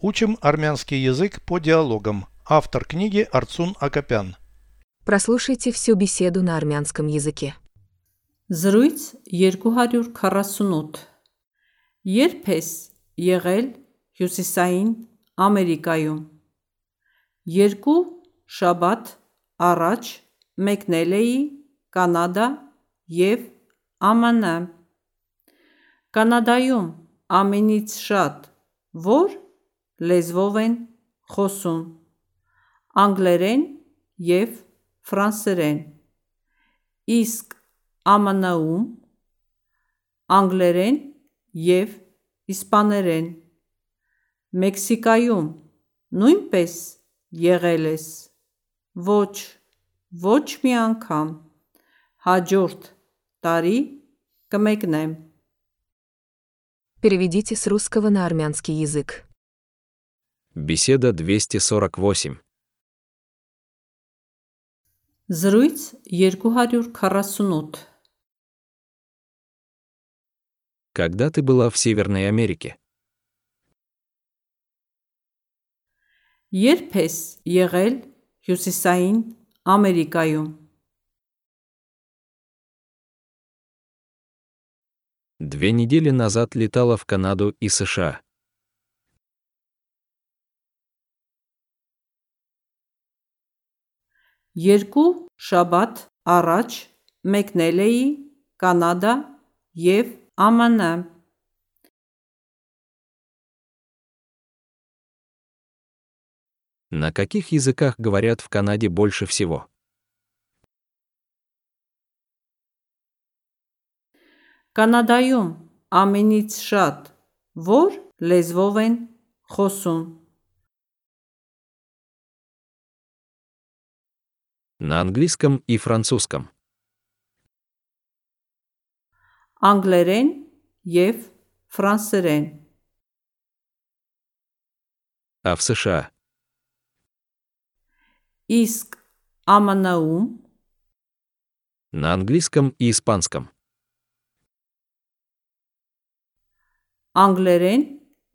Учим армянский язык по диалогам. Автор книги Арцун Акопян. Прослушайте всю беседу на армянском языке. Զրույց 248 Երբ ես եղել Հյուսիսային Ամերիկայում Երկու շաբաթ առաջ մեկնել էի Կանադա և ԱՄՆ Կանադայում ամենից շատ ո՞ր լեզվով են խոսում Անգլերեն և ֆրանսերեն Իսկ ԱՄՆ-ում Անգլերեն և իսպաներեն Մեքսիկայում նույնպես եղե՞լ ես Ոչ, ոչ մի անգամ Հաջորդ տարի կմեկնեմ Переведите с русского на армянский язык. Беседа 248. Զրույց 248 Когда ты была в Северной Америке? Երբ ես եղել Հյուսիսային Ամերիկայում Две недели назад летала в Канаду и США. Երկու շաբաթ առաջ մեկնել էի Կանադա և ԱՄՆ На каких языках говорят в Канаде больше всего? Կանադայում ամենից շատ ո՞ր լեզվով են խոսում На английском и французском. Անգլերեն և ֆրանսերեն А в США? Իսկ ԱՄՆ-ում На английском и испанском. անգլերեն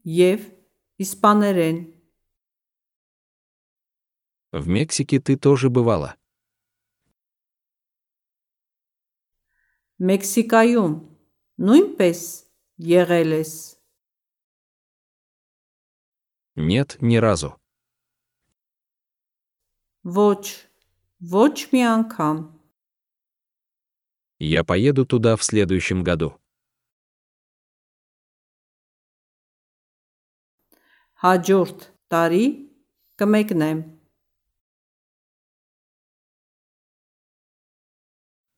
և իսպաներեն В Мексике ты тоже бывала. Մեքսիկայում նույնպես եղել ես Нет, ни разу. Ոչ, ոչ մի անգամ Я поеду туда в следующем году. Հաջորդ տարի կմեկնեմ